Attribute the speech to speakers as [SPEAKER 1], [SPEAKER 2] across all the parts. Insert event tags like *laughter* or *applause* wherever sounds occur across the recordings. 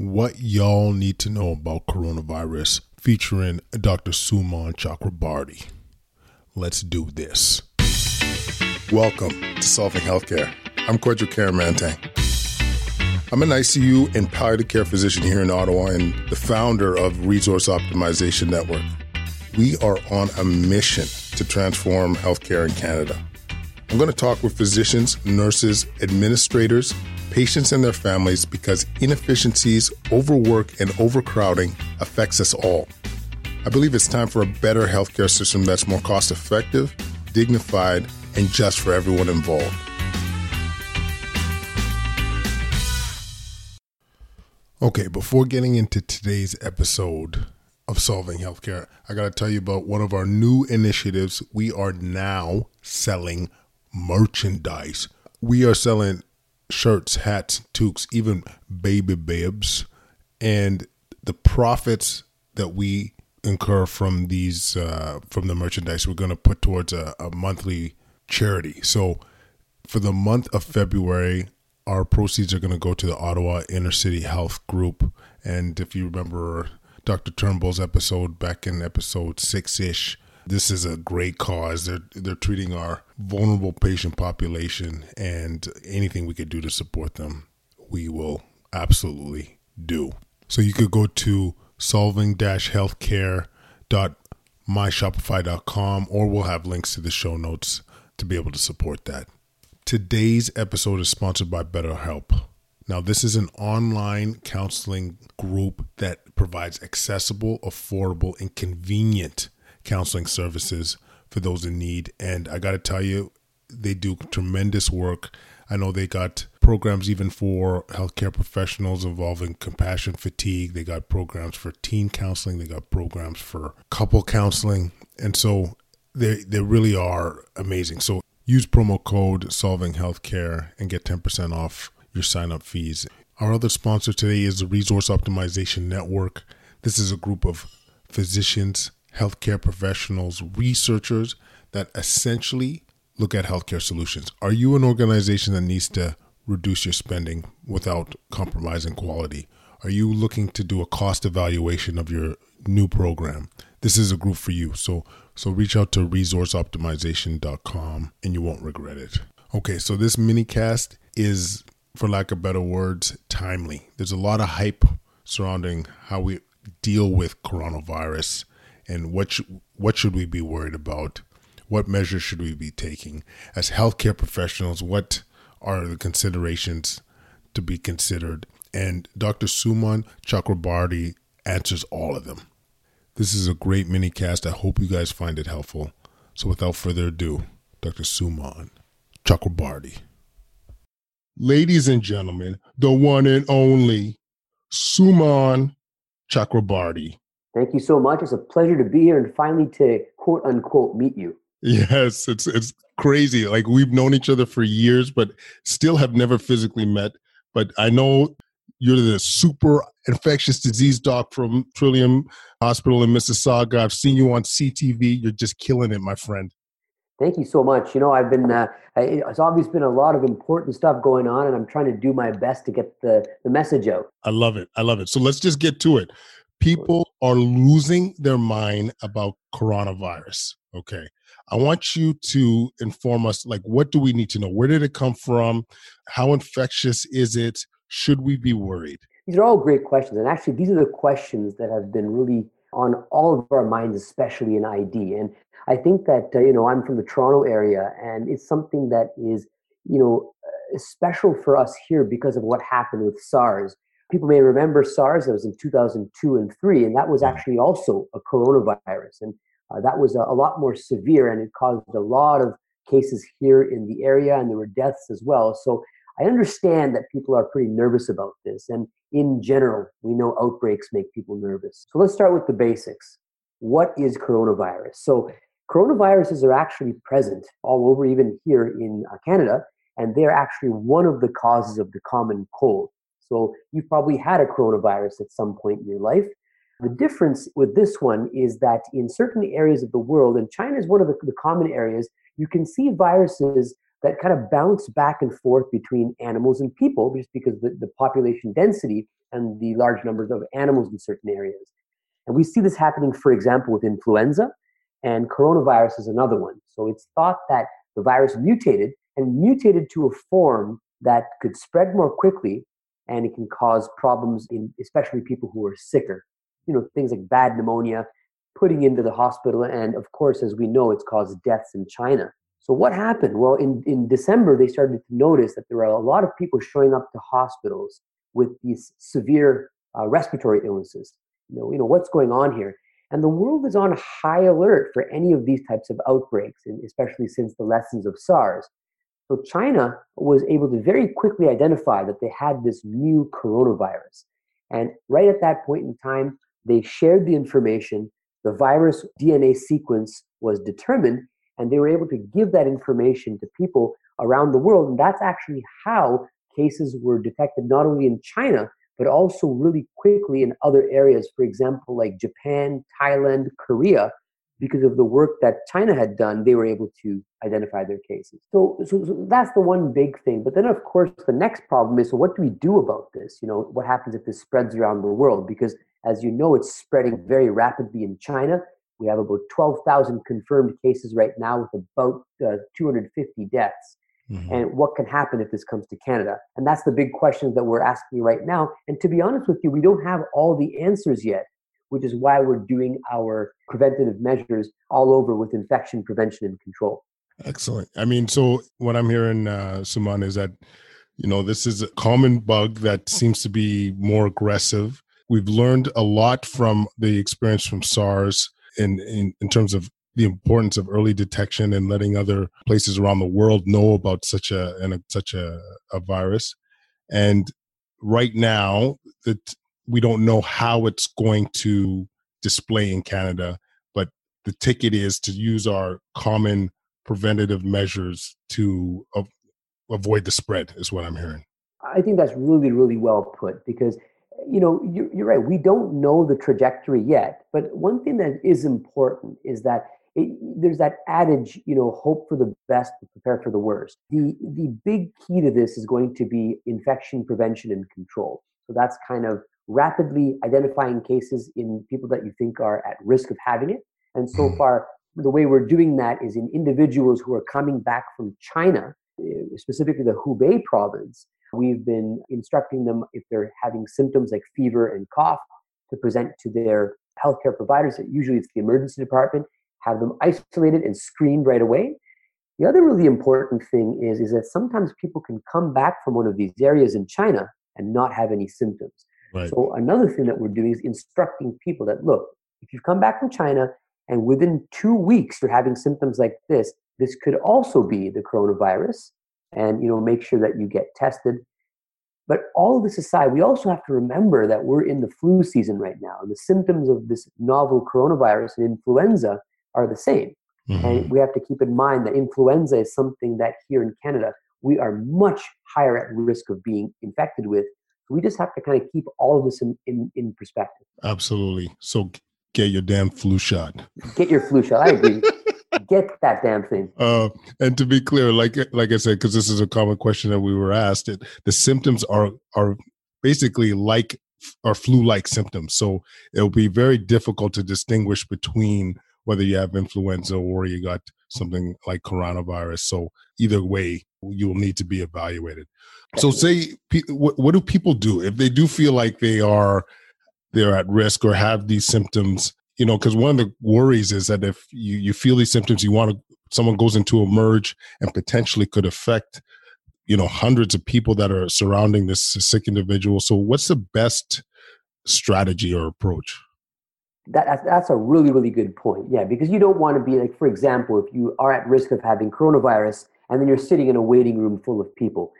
[SPEAKER 1] What y'all need to know about coronavirus featuring Dr. Sumon Chakrabarti. Let's do this.
[SPEAKER 2] Welcome to Solving Healthcare. I'm Kwadwo Kyeremanteng. I'm an ICU and palliative care physician here in Ottawa and the founder of Resource Optimization Network. We are on a mission to transform healthcare in Canada. I'm going to talk with physicians, nurses, administrators, patients, and their families because inefficiencies, overwork, and overcrowding affects us all. I believe it's time for a better healthcare system that's more cost effective, dignified, and just for everyone involved.
[SPEAKER 1] Okay, before getting into today's episode of Solving Healthcare, I got to tell you about one of our new initiatives. We are now selling merchandise. We are selling shirts, hats, toques, even baby bibs, and the profits that we incur from these uh, from the merchandise we're going to put towards a, a monthly charity. So for the month of February, our proceeds are going to go to the Ottawa Inner City Health Group. And if you remember Dr. Turnbull's episode back in episode six ish, this is a great cause. They're they're treating our vulnerable patient population, and anything we could do to support them, we will absolutely do. So you could go to solving-healthcare.myshopify.com, or we'll have links to the show notes to be able to support that. Today's episode is sponsored by BetterHelp. Now, this is an online counseling group that provides accessible, affordable, and convenient counseling services for those in need. And I got to tell you, they do tremendous work. I know they got programs even for healthcare professionals involving compassion fatigue. They got programs for teen counseling. They got programs for couple counseling. And so they they really are amazing. So use promo code solving healthcare and get 10% off your sign up fees. Our other sponsor today is the Resource Optimization Network. This is a group of physicians, healthcare professionals, researchers that essentially look at healthcare solutions. Are you an organization that needs to reduce your spending without compromising quality? Are you looking to do a cost evaluation of your new program? This is a group for you. So so reach out to resourceoptimization.com and you won't regret it. Okay, so this mini cast is for lack of better words, timely. There's a lot of hype surrounding how we deal with coronavirus and what sh- what should we be worried about? What measures should we be taking as healthcare professionals? What are the considerations to be considered? And Dr. Sumon Chakrabarti answers all of them. This is a great mini cast. I hope you guys find it helpful. So without further ado, Dr. Sumon Chakrabarti. Ladies and gentlemen, the one and only Sumon Chakrabarti.
[SPEAKER 3] Thank you so much. It's a pleasure to be here and finally to quote unquote meet you.
[SPEAKER 1] Yes, it's it's crazy. Like we've known each other for years, but still have never physically met. But I know you're the super infectious disease doc from Trillium Hospital in Mississauga. I've seen you on CTV. You're just killing it, my friend.
[SPEAKER 3] Thank you so much. You know, I've been, uh, it's always been a lot of important stuff going on, and I'm trying to do my best to get the, the message out.
[SPEAKER 1] I love it. I love it. So let's just get to it. People are losing their mind about coronavirus. Okay. I want you to inform us like, what do we need to know? Where did it come from? How infectious is it? Should we be worried?
[SPEAKER 3] These are all great questions. And actually, these are the questions that have been really on all of our minds, especially in ID. And I think that, uh, you know, I'm from the Toronto area and it's something that is, you know, uh, special for us here because of what happened with SARS. People may remember SARS, that was in 2002 and 3, and that was actually also a coronavirus. And uh, that was a, a lot more severe and it caused a lot of cases here in the area and there were deaths as well. So I understand that people are pretty nervous about this. And in general, we know outbreaks make people nervous. So let's start with the basics. What is coronavirus? So coronaviruses are actually present all over, even here in uh, Canada, and they're actually one of the causes of the common cold. So you've probably had a coronavirus at some point in your life. The difference with this one is that in certain areas of the world, and China is one of the, the common areas, you can see viruses that kind of bounce back and forth between animals and people just because the, the population density and the large numbers of animals in certain areas. And we see this happening, for example, with influenza, and coronavirus is another one. So it's thought that the virus mutated and mutated to a form that could spread more quickly and it can cause problems in especially people who are sicker. You know, things like bad pneumonia, putting into the hospital, and of course, as we know, it's caused deaths in China. So what happened? Well, in, in December, they started to notice that there were a lot of people showing up to hospitals with these severe uh, respiratory illnesses. You know, you know, what's going on here? And the world is on high alert for any of these types of outbreaks, and especially since the lessons of SARS. So China was able to very quickly identify that they had this new coronavirus. And right at that point in time, they shared the information. The virus DNA sequence was determined, and they were able to give that information to people around the world. And that's actually how cases were detected not only in China, but also really quickly in other areas, for example, like Japan, Thailand, Korea, because of the work that China had done, they were able to identify their cases. So, so, so, that's the one big thing. But then, of course, the next problem is so what do we do about this? You know, what happens if this spreads around the world? Because as you know, it's spreading very rapidly in China. We have about 12,000 confirmed cases right now with about uh, 250 deaths. Mm-hmm. And what can happen if this comes to Canada? And that's the big question that we're asking right now. And to be honest with you, we don't have all the answers yet which is why we're doing our preventative measures all over with infection prevention and control.
[SPEAKER 1] Excellent. I mean, so what I'm hearing, uh, Sumon, is that you know this is a common bug that seems to be more aggressive. We've learned a lot from the experience from SARS in, in, in terms of the importance of early detection and letting other places around the world know about such a, a such a, a virus. And right now, the we don't know how it's going to display in Canada, but the ticket is to use our common preventative measures to av- avoid the spread, is what I'm hearing.
[SPEAKER 3] I think that's really, really well put because, you know, you're, you're right. We don't know the trajectory yet. But one thing that is important is that it, there's that adage, you know, hope for the best, prepare for the worst. The, the big key to this is going to be infection prevention and control. So that's kind of rapidly identifying cases in people that you think are at risk of having it. And so hmm. far, the way we're doing that is in individuals who are coming back from China, eh, specifically the Hubei province. We've been instructing them if they're having symptoms like fever and cough to present to their healthcare providers. Usually it's the emergency department, have them isolated and screened right away. The other really important thing is, is that sometimes people can come back from one of these areas in China and not have any symptoms. Right. So another thing that we're doing is instructing people that look, if you've come back from China and within two weeks you're having symptoms like this, this could also be the coronavirus. And you know, make sure that you get tested. But all of this aside, we also have to remember that we're in the flu season right now, and the symptoms of this novel coronavirus and influenza are the same. Mm-hmm. And we have to keep in mind that influenza is something that here in Canada we are much higher at risk of being infected with we just have to kind of keep all of this in, in, in perspective.
[SPEAKER 1] Absolutely. So get your damn flu shot.
[SPEAKER 3] Get your flu shot. I agree. get that damn thing.
[SPEAKER 1] Uh, and to be clear, like like I said, because this is a common question that we were asked, it, the symptoms are are basically like are flu-like symptoms. So it'll be very difficult to distinguish between whether you have influenza or you got something like coronavirus. So either way, you will need to be evaluated. So, say, what, what do people do if they do feel like they are they're at risk or have these symptoms? You know, because one of the worries is that if you you feel these symptoms, you want to someone goes into a merge and potentially could affect you know hundreds of people that are surrounding this sick individual. So, what's the best strategy or approach?
[SPEAKER 3] That, that's a really really good point yeah because you don't want to be like for example if you are at risk of having coronavirus and then you're sitting in a waiting room full of people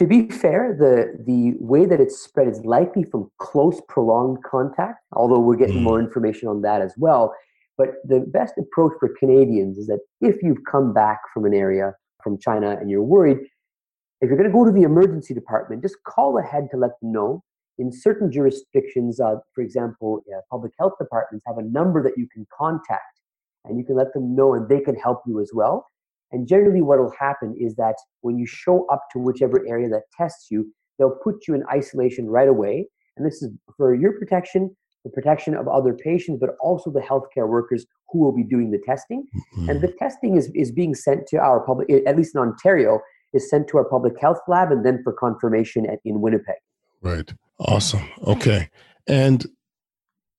[SPEAKER 3] to be fair, the the way that it's spread is likely from close, prolonged contact. Although we're getting mm. more information on that as well. But the best approach for Canadians is that if you've come back from an area from China and you're worried, if you're going to go to the emergency department, just call ahead to let them know. In certain jurisdictions, uh, for example, uh, public health departments have a number that you can contact, and you can let them know, and they can help you as well. And generally, what will happen is that when you show up to whichever area that tests you, they'll put you in isolation right away. And this is for your protection, the protection of other patients, but also the healthcare workers who will be doing the testing. Mm-hmm. And the testing is, is being sent to our public, at least in Ontario, is sent to our public health lab and then for confirmation at, in Winnipeg.
[SPEAKER 1] Right. Awesome. Okay. And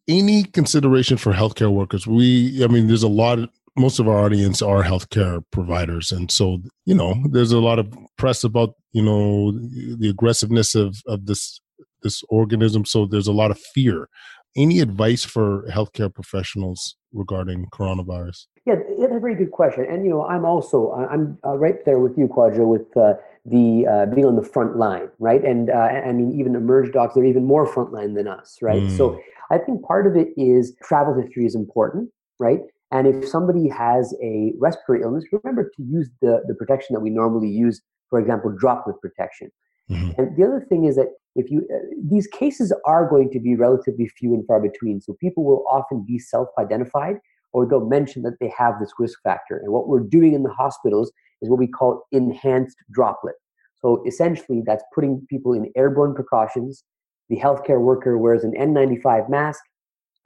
[SPEAKER 1] any consideration for healthcare workers? We, I mean, there's a lot most of our audience are healthcare providers. And so, you know, there's a lot of press about, you know, the aggressiveness of, of this, this organism. So there's a lot of fear any advice for healthcare professionals regarding coronavirus?
[SPEAKER 3] Yeah, that's a very good question. And you know, I'm also I'm uh, right there with you, Kwadwo, with uh, the uh, being on the front line, right? And uh, I mean, even emerge docs are even more frontline than us, right? Mm. So I think part of it is travel history is important, right? And if somebody has a respiratory illness, remember to use the, the protection that we normally use, for example, droplet protection. Mm-hmm. And the other thing is that if you uh, these cases are going to be relatively few and far between so people will often be self-identified or they'll mention that they have this risk factor. And what we're doing in the hospitals is what we call enhanced droplet. So essentially that's putting people in airborne precautions. The healthcare worker wears an n95 mask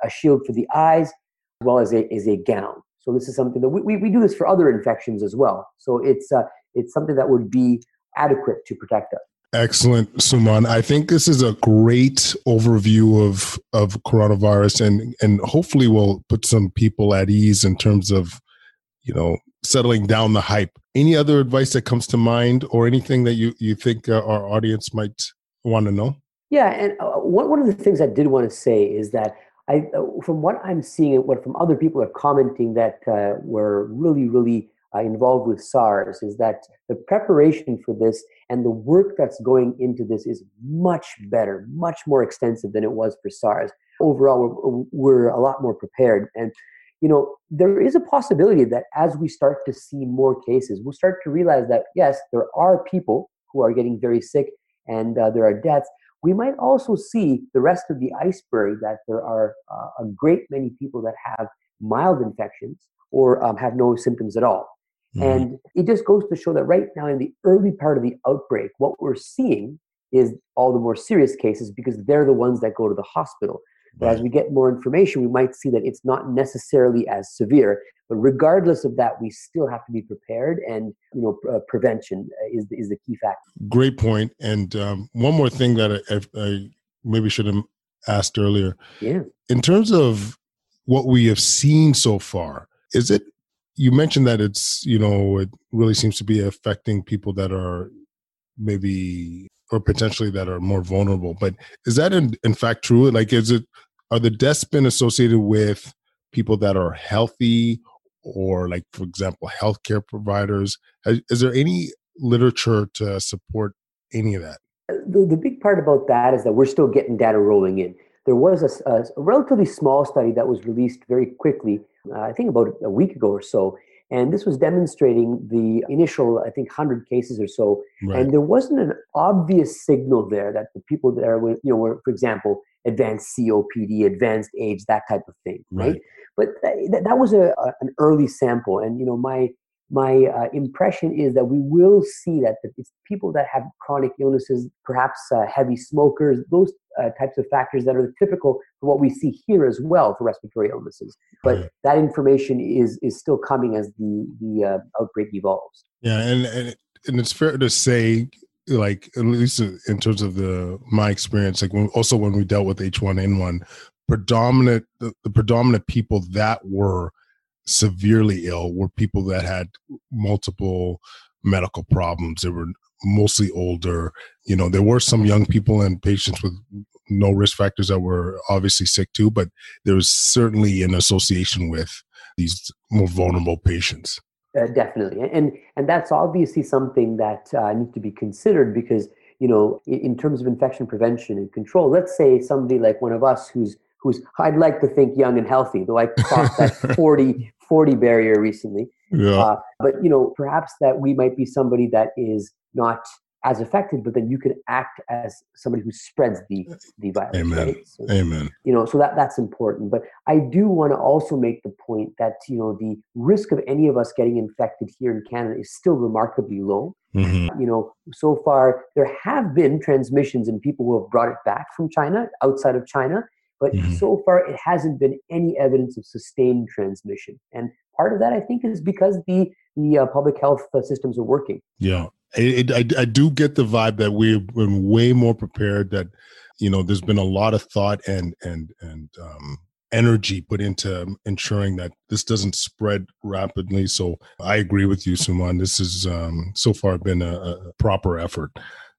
[SPEAKER 3] a shield for the eyes as well as a, as a gown. So this is something that we, we, we do this for other infections as well. So it's uh, it's something that would be adequate to protect us
[SPEAKER 1] Excellent, Sumon. I think this is a great overview of of coronavirus, and and hopefully will put some people at ease in terms of, you know, settling down the hype. Any other advice that comes to mind, or anything that you you think uh, our audience might want to know?
[SPEAKER 3] Yeah, and uh, one one of the things I did want to say is that I, uh, from what I'm seeing, what from other people are commenting that uh, were really really uh, involved with SARS is that the preparation for this and the work that's going into this is much better, much more extensive than it was for SARS. Overall, we're, we're a lot more prepared. And, you know, there is a possibility that as we start to see more cases, we'll start to realize that, yes, there are people who are getting very sick and uh, there are deaths. We might also see the rest of the iceberg that there are uh, a great many people that have mild infections or um, have no symptoms at all. Mm-hmm. And it just goes to show that right now, in the early part of the outbreak, what we're seeing is all the more serious cases because they're the ones that go to the hospital. But as we get more information, we might see that it's not necessarily as severe. But regardless of that, we still have to be prepared, and you know, uh, prevention is is the key factor.
[SPEAKER 1] Great point. And um, one more thing that I, I maybe should have asked earlier.
[SPEAKER 3] Yeah.
[SPEAKER 1] In terms of what we have seen so far, is it you mentioned that it's you know it really seems to be affecting people that are maybe or potentially that are more vulnerable but is that in, in fact true? Like is it are the deaths been associated with people that are healthy or like for example healthcare providers? Is there any literature to support any of that?
[SPEAKER 3] The, the big part about that is that we're still getting data rolling in there was a, a, relatively small study that was released very quickly uh, I think about a week ago or so. And this was demonstrating the initial, I think, 100 cases or so. Right. And there wasn't an obvious signal there that the people that are, you know, were, for example, advanced COPD, advanced age, that type of thing, right? right? But that, that was a, a, an early sample. And, you know, my, my uh, impression is that we will see that it's people that have chronic illnesses, perhaps uh, heavy smokers, those uh, types of factors that are typical for what we see here as well for respiratory illnesses. But that information is is still coming as the the uh, outbreak evolves.
[SPEAKER 1] Yeah, and, and and it's fair to say, like at least in terms of the my experience, like when, also when we dealt with H one N one, predominant the, the predominant people that were severely ill were people that had multiple medical problems. They were mostly older. You know, there were some young people and patients with no risk factors that were obviously sick too, but there was certainly an association with these more vulnerable patients.
[SPEAKER 3] Uh, definitely, and and that's obviously something that uh, needs to be considered because you know, in, in terms of infection prevention and control, let's say somebody like one of us who's who's I'd like to think young and healthy, though I crossed that *laughs* 40, 40 barrier recently. Yeah. Uh, but you know, perhaps that we might be somebody that is not as affected, but then you can act as somebody who spreads the the virus.
[SPEAKER 1] Amen.
[SPEAKER 3] Right? So,
[SPEAKER 1] Amen.
[SPEAKER 3] You know, so that that's important. But I do want to also make the point that you know the risk of any of us getting infected here in Canada is still remarkably low.
[SPEAKER 1] Mm-hmm.
[SPEAKER 3] You know, so far there have been transmissions in people who have brought it back from China, outside of China, but
[SPEAKER 1] Mhm.
[SPEAKER 3] so far it hasn't been any evidence of sustained transmission. And part of that, I think, is because the the uh, public health uh, systems are working.
[SPEAKER 1] Yeah, it, it, I, I do get the vibe that we've been way more prepared. That you know, there's been a lot of thought and and and um, energy put into ensuring that this doesn't spread rapidly. So I agree with you, Sumon. This has um, so far been a, a proper effort.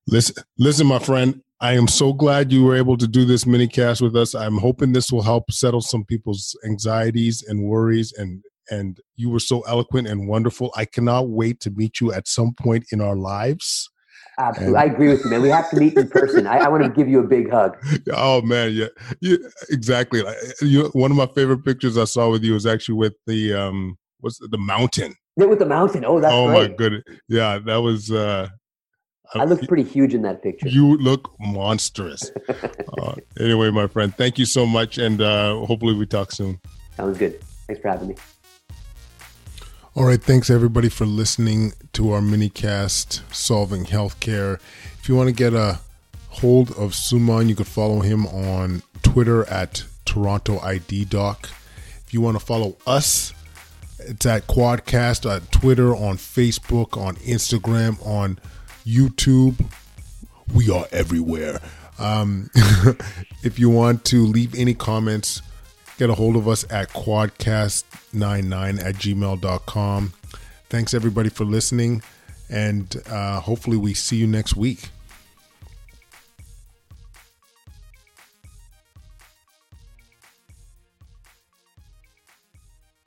[SPEAKER 1] Listen, listen, my friend. I am so glad you were able to do this mini cast with us. I'm hoping this will help settle some people's anxieties and worries and and you were so eloquent and wonderful. I cannot wait to meet you at some point in our lives.
[SPEAKER 3] Absolutely, I agree with you, man. We have to meet in person. I, I want to give you a big hug. *laughs*
[SPEAKER 1] Oh man, yeah, yeah exactly. You, one of my favorite pictures I saw with you was actually with the um, what's the, the mountain.
[SPEAKER 3] Yeah, With the mountain. Oh, that's
[SPEAKER 1] oh
[SPEAKER 3] right.
[SPEAKER 1] my goodness, yeah, that was. uh
[SPEAKER 3] I look pretty huge in that picture.
[SPEAKER 1] You look monstrous. *laughs* uh, anyway, my friend, thank you so much, and uh, hopefully we talk soon.
[SPEAKER 3] Sounds good. Thanks for having me.
[SPEAKER 4] All right, thanks everybody for listening to our mini cast Solving Healthcare. If you want to get a hold of Sumon, you could follow him on Twitter at Toronto ID Doc. If you want to follow us, it's at Quadcast on Twitter, on Facebook, on Instagram, on YouTube. We are everywhere. Um, *laughs* if you want to leave any comments, get a hold of us at quadcast99 at gmail.com. Thanks everybody for listening, and uh, hopefully we see you next week.